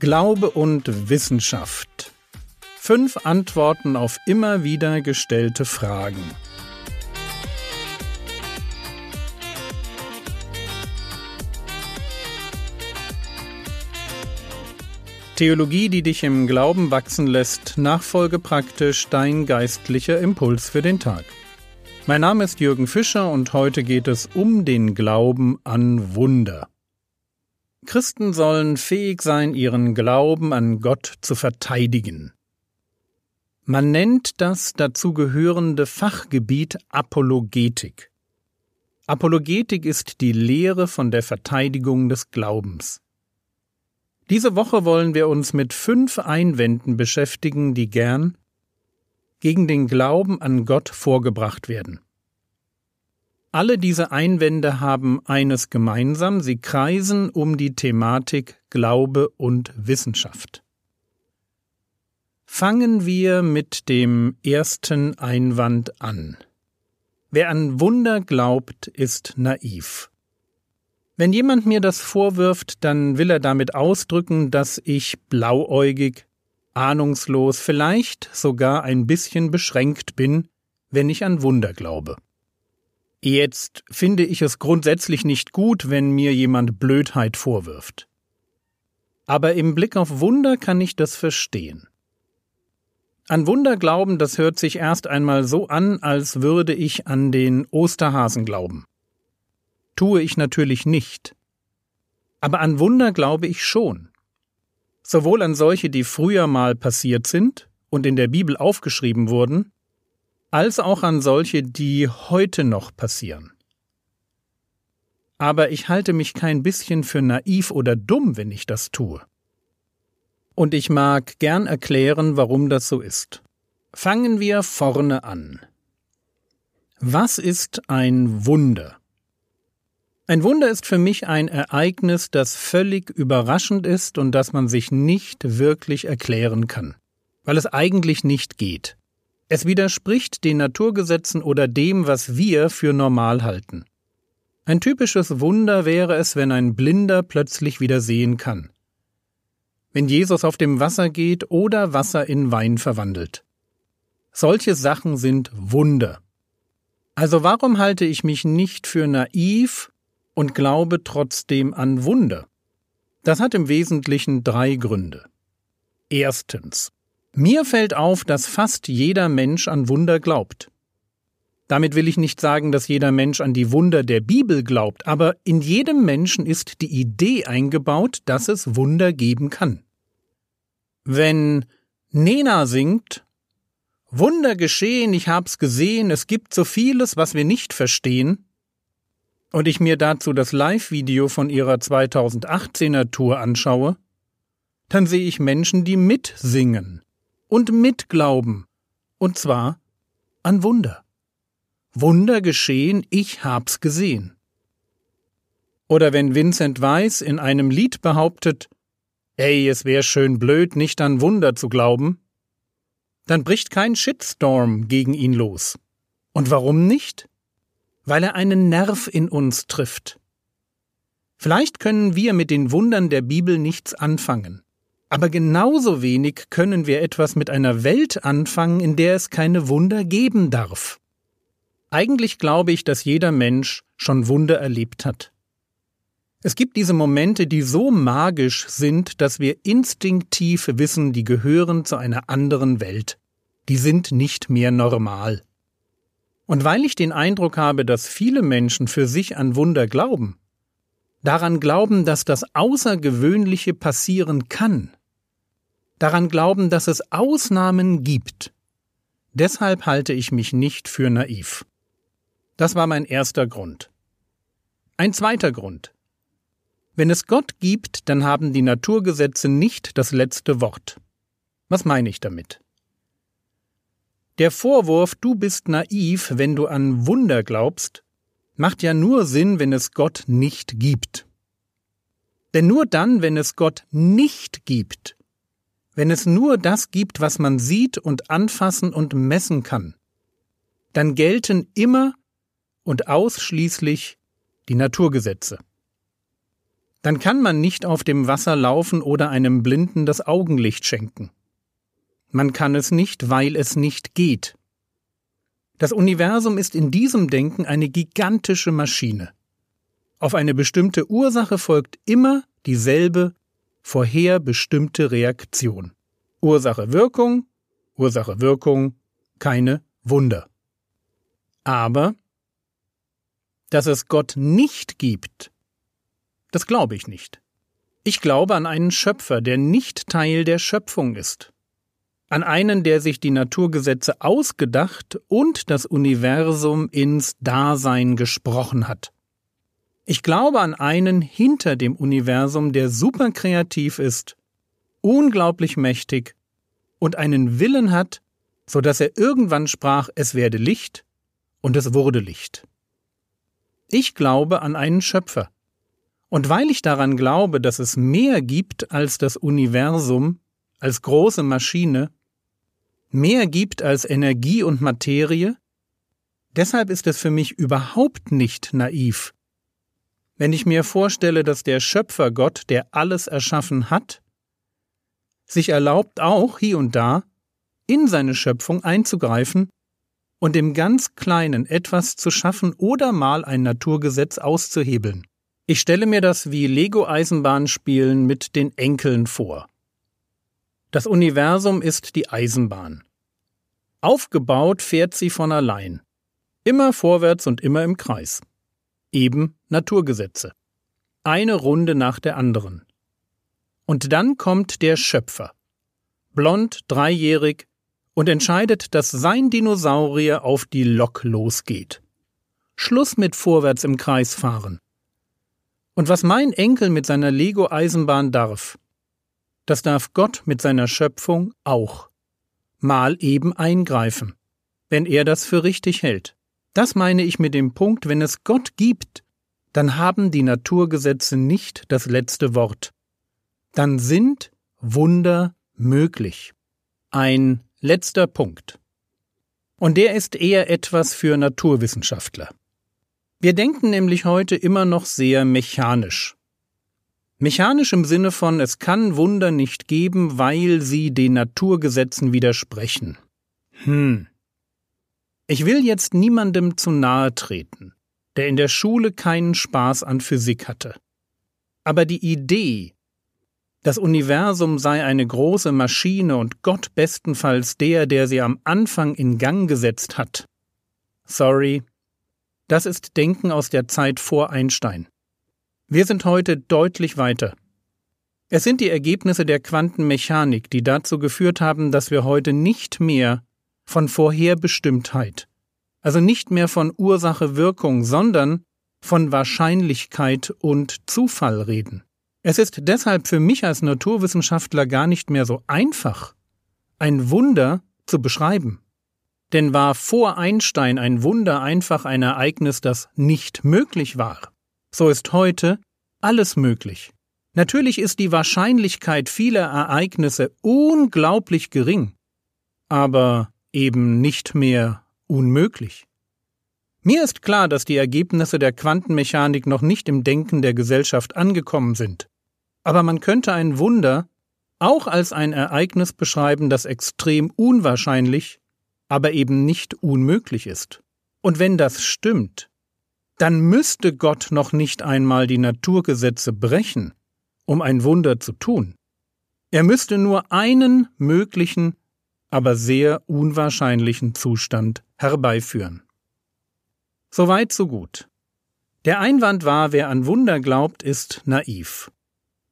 Glaube und Wissenschaft. Fünf Antworten auf immer wieder gestellte Fragen. Theologie, die dich im Glauben wachsen lässt, nachfolge praktisch dein geistlicher Impuls für den Tag. Mein Name ist Jürgen Fischer und heute geht es um den Glauben an Wunder. Christen sollen fähig sein, ihren Glauben an Gott zu verteidigen. Man nennt das dazugehörende Fachgebiet Apologetik. Apologetik ist die Lehre von der Verteidigung des Glaubens. Diese Woche wollen wir uns mit fünf Einwänden beschäftigen, die gern gegen den Glauben an Gott vorgebracht werden. Alle diese Einwände haben eines gemeinsam, sie kreisen um die Thematik Glaube und Wissenschaft. Fangen wir mit dem ersten Einwand an. Wer an Wunder glaubt, ist naiv. Wenn jemand mir das vorwirft, dann will er damit ausdrücken, dass ich blauäugig, ahnungslos, vielleicht sogar ein bisschen beschränkt bin, wenn ich an Wunder glaube. Jetzt finde ich es grundsätzlich nicht gut, wenn mir jemand Blödheit vorwirft. Aber im Blick auf Wunder kann ich das verstehen. An Wunder glauben, das hört sich erst einmal so an, als würde ich an den Osterhasen glauben tue ich natürlich nicht. Aber an Wunder glaube ich schon. Sowohl an solche, die früher mal passiert sind und in der Bibel aufgeschrieben wurden, als auch an solche, die heute noch passieren. Aber ich halte mich kein bisschen für naiv oder dumm, wenn ich das tue. Und ich mag gern erklären, warum das so ist. Fangen wir vorne an. Was ist ein Wunder? Ein Wunder ist für mich ein Ereignis, das völlig überraschend ist und das man sich nicht wirklich erklären kann, weil es eigentlich nicht geht. Es widerspricht den Naturgesetzen oder dem, was wir für normal halten. Ein typisches Wunder wäre es, wenn ein Blinder plötzlich wieder sehen kann. Wenn Jesus auf dem Wasser geht oder Wasser in Wein verwandelt. Solche Sachen sind Wunder. Also warum halte ich mich nicht für naiv und glaube trotzdem an Wunder? Das hat im Wesentlichen drei Gründe. Erstens. Mir fällt auf, dass fast jeder Mensch an Wunder glaubt. Damit will ich nicht sagen, dass jeder Mensch an die Wunder der Bibel glaubt, aber in jedem Menschen ist die Idee eingebaut, dass es Wunder geben kann. Wenn Nena singt, Wunder geschehen, ich hab's gesehen, es gibt so vieles, was wir nicht verstehen, und ich mir dazu das Live-Video von ihrer 2018er Tour anschaue, dann sehe ich Menschen, die mitsingen und mitglauben, und zwar an Wunder. Wunder geschehen, ich hab's gesehen. Oder wenn Vincent Weiss in einem Lied behauptet, ey, es wär schön blöd, nicht an Wunder zu glauben, dann bricht kein Shitstorm gegen ihn los. Und warum nicht? weil er einen Nerv in uns trifft. Vielleicht können wir mit den Wundern der Bibel nichts anfangen, aber genauso wenig können wir etwas mit einer Welt anfangen, in der es keine Wunder geben darf. Eigentlich glaube ich, dass jeder Mensch schon Wunder erlebt hat. Es gibt diese Momente, die so magisch sind, dass wir instinktiv wissen, die gehören zu einer anderen Welt. Die sind nicht mehr normal. Und weil ich den Eindruck habe, dass viele Menschen für sich an Wunder glauben, daran glauben, dass das Außergewöhnliche passieren kann, daran glauben, dass es Ausnahmen gibt, deshalb halte ich mich nicht für naiv. Das war mein erster Grund. Ein zweiter Grund. Wenn es Gott gibt, dann haben die Naturgesetze nicht das letzte Wort. Was meine ich damit? Der Vorwurf, du bist naiv, wenn du an Wunder glaubst, macht ja nur Sinn, wenn es Gott nicht gibt. Denn nur dann, wenn es Gott nicht gibt, wenn es nur das gibt, was man sieht und anfassen und messen kann, dann gelten immer und ausschließlich die Naturgesetze. dann kann man nicht auf dem Wasser laufen oder einem Blinden das Augenlicht schenken. Man kann es nicht, weil es nicht geht. Das Universum ist in diesem Denken eine gigantische Maschine. Auf eine bestimmte Ursache folgt immer dieselbe vorherbestimmte Reaktion. Ursache Wirkung, Ursache Wirkung, keine Wunder. Aber dass es Gott nicht gibt, das glaube ich nicht. Ich glaube an einen Schöpfer, der nicht Teil der Schöpfung ist. An einen, der sich die Naturgesetze ausgedacht und das Universum ins Dasein gesprochen hat. Ich glaube an einen hinter dem Universum, der super kreativ ist, unglaublich mächtig und einen Willen hat, so dass er irgendwann sprach, es werde Licht und es wurde Licht. Ich glaube an einen Schöpfer. Und weil ich daran glaube, dass es mehr gibt als das Universum, als große Maschine, mehr gibt als Energie und Materie, deshalb ist es für mich überhaupt nicht naiv, wenn ich mir vorstelle, dass der Schöpfer Gott, der alles erschaffen hat, sich erlaubt auch hier und da in seine Schöpfung einzugreifen und im ganz Kleinen etwas zu schaffen oder mal ein Naturgesetz auszuhebeln. Ich stelle mir das wie Lego-Eisenbahnspielen mit den Enkeln vor. Das Universum ist die Eisenbahn. Aufgebaut fährt sie von allein. Immer vorwärts und immer im Kreis eben Naturgesetze. Eine Runde nach der anderen. Und dann kommt der Schöpfer. Blond, dreijährig, und entscheidet, dass sein Dinosaurier auf die Lok losgeht. Schluss mit vorwärts im Kreis fahren. Und was mein Enkel mit seiner Lego-Eisenbahn darf, das darf Gott mit seiner Schöpfung auch. Mal eben eingreifen, wenn er das für richtig hält. Das meine ich mit dem Punkt, wenn es Gott gibt, dann haben die Naturgesetze nicht das letzte Wort. Dann sind Wunder möglich. Ein letzter Punkt. Und der ist eher etwas für Naturwissenschaftler. Wir denken nämlich heute immer noch sehr mechanisch. Mechanisch im Sinne von es kann Wunder nicht geben, weil sie den Naturgesetzen widersprechen. Hm, ich will jetzt niemandem zu nahe treten, der in der Schule keinen Spaß an Physik hatte. Aber die Idee, das Universum sei eine große Maschine und Gott bestenfalls der, der sie am Anfang in Gang gesetzt hat. Sorry, das ist Denken aus der Zeit vor Einstein. Wir sind heute deutlich weiter. Es sind die Ergebnisse der Quantenmechanik, die dazu geführt haben, dass wir heute nicht mehr von Vorherbestimmtheit, also nicht mehr von Ursache-Wirkung, sondern von Wahrscheinlichkeit und Zufall reden. Es ist deshalb für mich als Naturwissenschaftler gar nicht mehr so einfach, ein Wunder zu beschreiben. Denn war vor Einstein ein Wunder einfach ein Ereignis, das nicht möglich war, so ist heute alles möglich. Natürlich ist die Wahrscheinlichkeit vieler Ereignisse unglaublich gering, aber eben nicht mehr unmöglich. Mir ist klar, dass die Ergebnisse der Quantenmechanik noch nicht im Denken der Gesellschaft angekommen sind. Aber man könnte ein Wunder auch als ein Ereignis beschreiben, das extrem unwahrscheinlich, aber eben nicht unmöglich ist. Und wenn das stimmt, dann müsste Gott noch nicht einmal die Naturgesetze brechen, um ein Wunder zu tun. Er müsste nur einen möglichen aber sehr unwahrscheinlichen Zustand herbeiführen. Soweit so gut. Der Einwand war, wer an Wunder glaubt, ist naiv.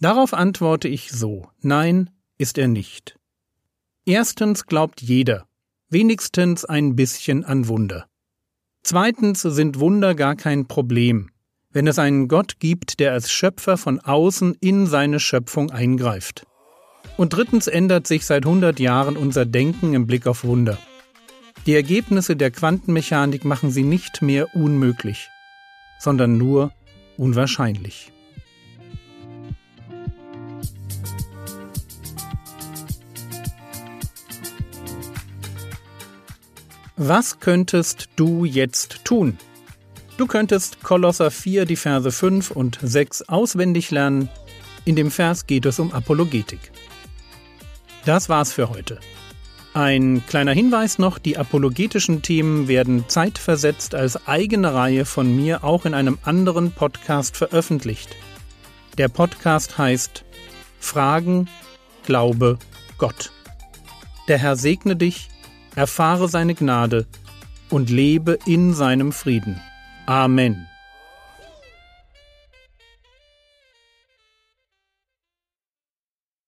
Darauf antworte ich so Nein, ist er nicht. Erstens glaubt jeder, wenigstens ein bisschen an Wunder. Zweitens sind Wunder gar kein Problem, wenn es einen Gott gibt, der als Schöpfer von außen in seine Schöpfung eingreift. Und drittens ändert sich seit 100 Jahren unser Denken im Blick auf Wunder. Die Ergebnisse der Quantenmechanik machen sie nicht mehr unmöglich, sondern nur unwahrscheinlich. Was könntest du jetzt tun? Du könntest Kolosser 4 die Verse 5 und 6 auswendig lernen. In dem Vers geht es um Apologetik. Das war's für heute. Ein kleiner Hinweis noch, die apologetischen Themen werden zeitversetzt als eigene Reihe von mir auch in einem anderen Podcast veröffentlicht. Der Podcast heißt Fragen, Glaube, Gott. Der Herr segne dich, erfahre seine Gnade und lebe in seinem Frieden. Amen.